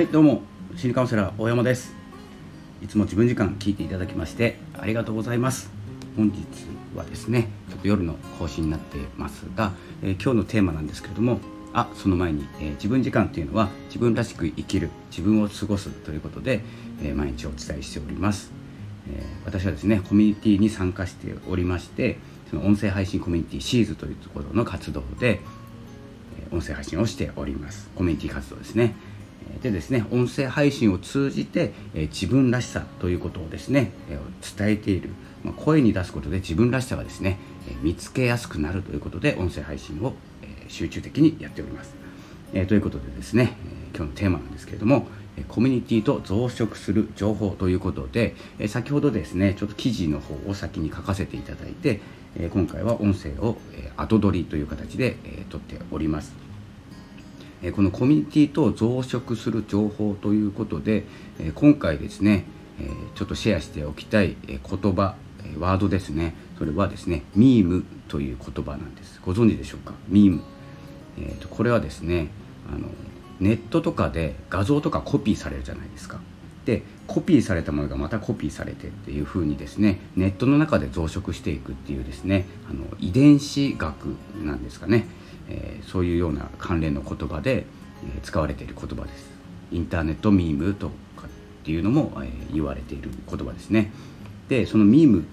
はいどうも心理カウンセラー大山です。いつも自分時間聞いていただきましてありがとうございます。本日はですねちょっと夜の更新になってますが、えー、今日のテーマなんですけれどもあその前に、えー、自分時間というのは自分らしく生きる自分を過ごすということで、えー、毎日お伝えしております、え私はですねコミュニティに参加しておりましてその音声配信コミュニティシーズというところの活動で音声配信をしております。コミュニティ活動ですね。でですね音声配信を通じて、え自分らしさということをですね、え伝えている、ま声に出すことで自分らしさがですね、え見つけやすくなるということで音声配信を、え集中的にやっております、えということでですね、え今日のテーマなんですけれどもコミュニティと増殖する情報ということで、え先ほどですねちょっと記事の方を先に書かせていただいて、え今回は音声を、え後取りという形で、え撮っております。このコミュニティと増殖する情報ということで今回ですねちょっとシェアしておきたい言葉ワードですね。それはですねミームという言葉なんです。ご存知でしょうか？ミーム、えーと、これはですねあのネットとかで画像とかコピーされるじゃないですか。でコピーされたものがまたコピーされてっていうふうにですねネットの中で増殖していくっていうですねあの遺伝子学なんですかね。えー、そういうような関連の言葉で、えー、使われている言葉です。インターネットミームとかっていうのも、えー、言われている言葉ですね。でそのミーム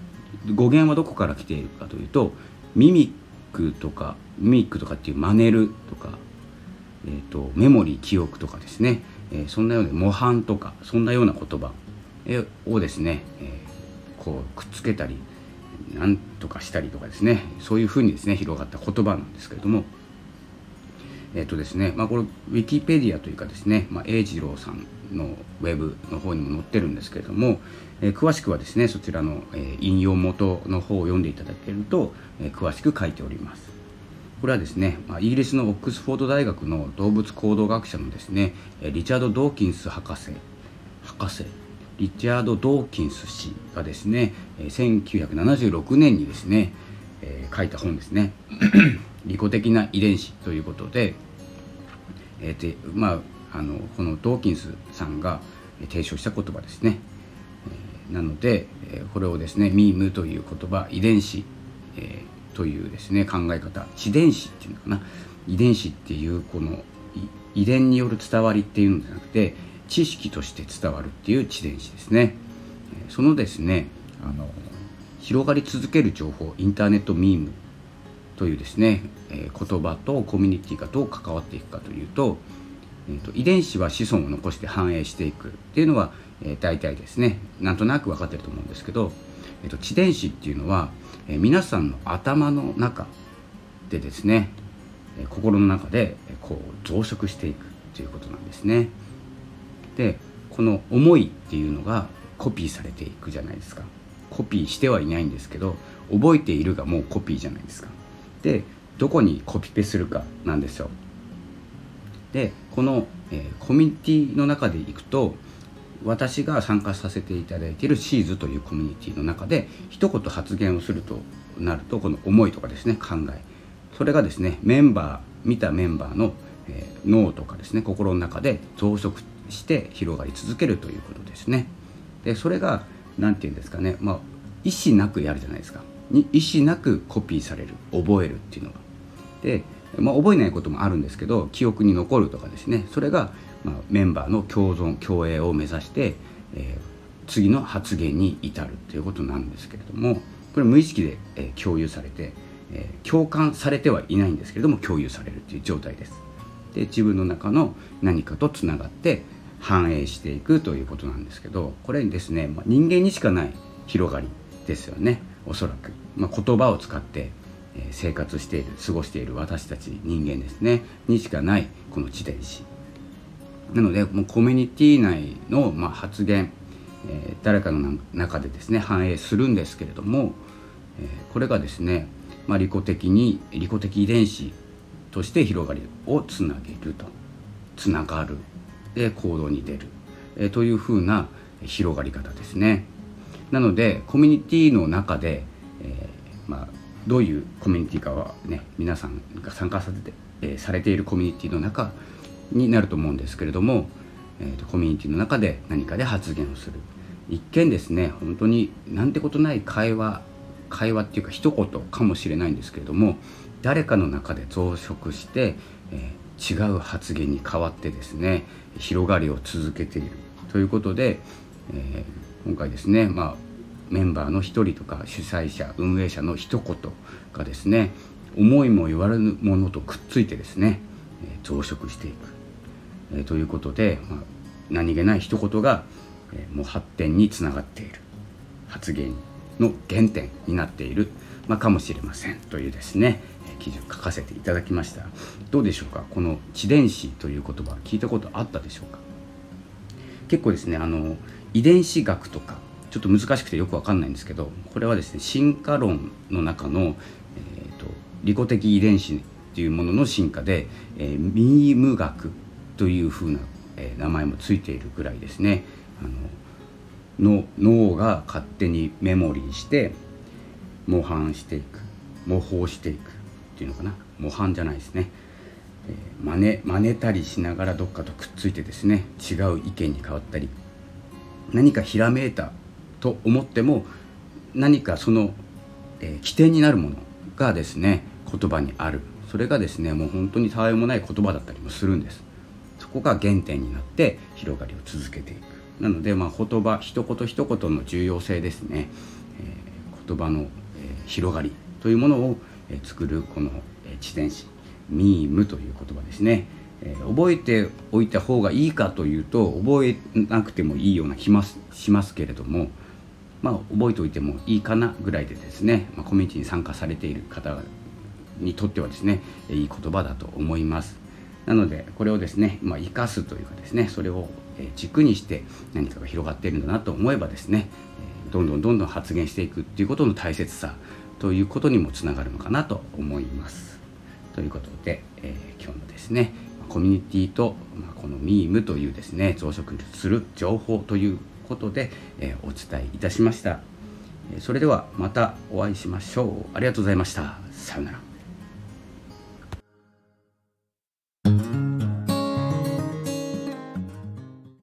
語源はどこから来ているかというとミミックとかミミックとかっていう真似るとか、えーと、メモリー記憶とかですね、えー、そんなような模範とかそんなような言葉をですね、えー、こうくっつけたりなんとかしたりとかですね。そういうふうにですね広がった言葉なんですけれどもえっ、とですね、まあ、これウィキペディアというかですね、まあ、英二郎さんのウェブの方にも載ってるんですけれども、えー、詳しくはですねそちらの、えー、引用元の方を読んでいただけると、えー、詳しく書いております。これはですね、まあ、イギリスのオックスフォード大学の動物行動学者のですねリチャード・ドーキンス博士博士リチャード・ドーキンス氏がですね1976年にですね、えー、書いた本ですね。利己的な遺伝子ということで、えー、まあ、あのこのドーキンスさんが提唱した言葉ですね、えー、なので、えこれをですねミームという言葉遺伝子、えー、というですね考え方地伝子っていうのかな。遺伝子っていうこの遺伝による伝わりっていうのじゃなくて知識として伝わるっていう地伝子ですね。そのですねあの広がり続ける情報インターネットミームというですね、えー、言葉とコミュニティがどう関わっていくかというと,、えーと、遺伝子は子孫を残して繁栄していくっていうのは、えー、大体ですねなんとなく分かってると思うんですけど、えーと、地伝子っていうのは、えー、皆さんの頭の中でですね、えー、心の中で、こう増殖していくということなんですね。でこの思いっていうのがコピーされていくじゃないですかコピーしてはいないんですけど覚えているがもうコピーじゃないですかでどこにコピペするかなんですよ。でこの、えー、コミュニティの中でいくと私が参加させていただいているシーズというコミュニティの中で一言発言をするとなるとこの思いとかですね考え。それがですねメンバー見たメンバーの、えー、脳とかですね心の中で増殖して広がり続けるということですね。でそれが何て言うんですかねまあ意思なくやるじゃないですか。に意思なくコピーされる覚えるっていうのが。で、まあ、覚えないこともあるんですけど記憶に残るとかですね。それが、まあ、メンバーの共存共栄を目指して、えー、次の発言に至るということなんですけれどもこれ無意識で、えー、共有されて、えー、共感されてはいないんですけれども共有されるという状態です。で自分の中の何かとつながって反映していくということなんですけどこれにですね、まあ、人間にしかない広がりですよね。おそらく、まあ、言葉を使って生活している過ごしている私たち人間ですね。にしかないこの地伝子。なのでもうコミュニティ内のま発言、えー、誰かの中でですね反映するんですけれども、えー、これがですね、まあ、利己的に利己的遺伝子として広がりをつなげると。つながる。で行動に出る、えー、というふうな広がり方ですね。なのでコミュニティの中で、えー、まあ、どういうコミュニティかはね皆さんが参加させて、えー、されているコミュニティの中になると思うんですけれども、えーと、コミュニティの中で何かで発言をする。一見ですね本当になんてことない会話会話っていうか一言かもしれないんですけれども誰かの中で増殖して、えー、違う発言に変わってですね広がりを続けている。ということで、えー、今回ですね、まあ、メンバーの一人とか主催者運営者の一言がですね思いも言われぬものとくっついてですね、増殖していく、え、ということで、まあ、何気ない一言が、え、もう発展につながっている。発言の原点になっている、まあ、かもしれません。というですね記事を書かせていただきました。どうでしょうか？この「地伝子」という言葉聞いたことあったでしょうか？結構ですねあの遺伝子学とかちょっと難しくてよくわかんないんですけどこれはですね進化論の中の、えーと、利己的遺伝子っていうものの進化で、えー、ミーム学というふうな、えー、名前もついているぐらいですね。あのの脳が勝手にメモリーして模範していく模倣していくっていうのかな。模範じゃないですね、えー、真似真似たりしながらどっかとくっついてですね違う意見に変わったり何かひらめいたと思っても何かその、えー、起点になるものがですね言葉にある。それがですねもう本当にたわいもない言葉だったりもするんです。そこが原点になって広がりを続けていく。なので、まあ、言葉一言一言の重要性ですね、えー、言葉の、えー、広がりというものを、えー、作るこの、えー、地点詞ミームという言葉ですね、え、覚えておいた方がいいかというと覚えなくてもいいような気もしますけれどもまあ、覚えておいてもいいかなぐらいでですね、まあ、コミュニティに参加されている方にとってはですねいい言葉だと思います。なのでこれをですね、まあ、生かすというかですねそれを軸にして何かが広がっているんだなと思えばですねどんどんどんどん発言していくっていうことの大切さということにもつながるのかなと思います。ということで、えー、今日のですねコミュニティと、まあ、このミームというですね増殖する情報ということで、えお伝えいたしました。それではまたお会いしましょう。ありがとうございました。さようなら。